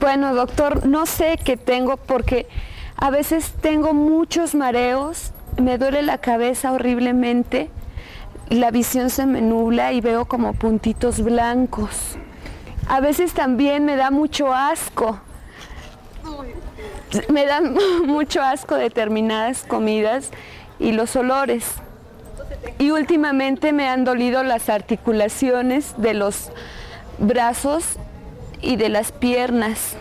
Bueno, doctor, no sé qué tengo porque a veces tengo muchos mareos, me duele la cabeza horriblemente, la visión se me nubla y veo como puntitos blancos. A veces también me da mucho asco. Me dan mucho asco determinadas comidas y los olores. Y últimamente me han dolido las articulaciones de los brazos y de las piernas.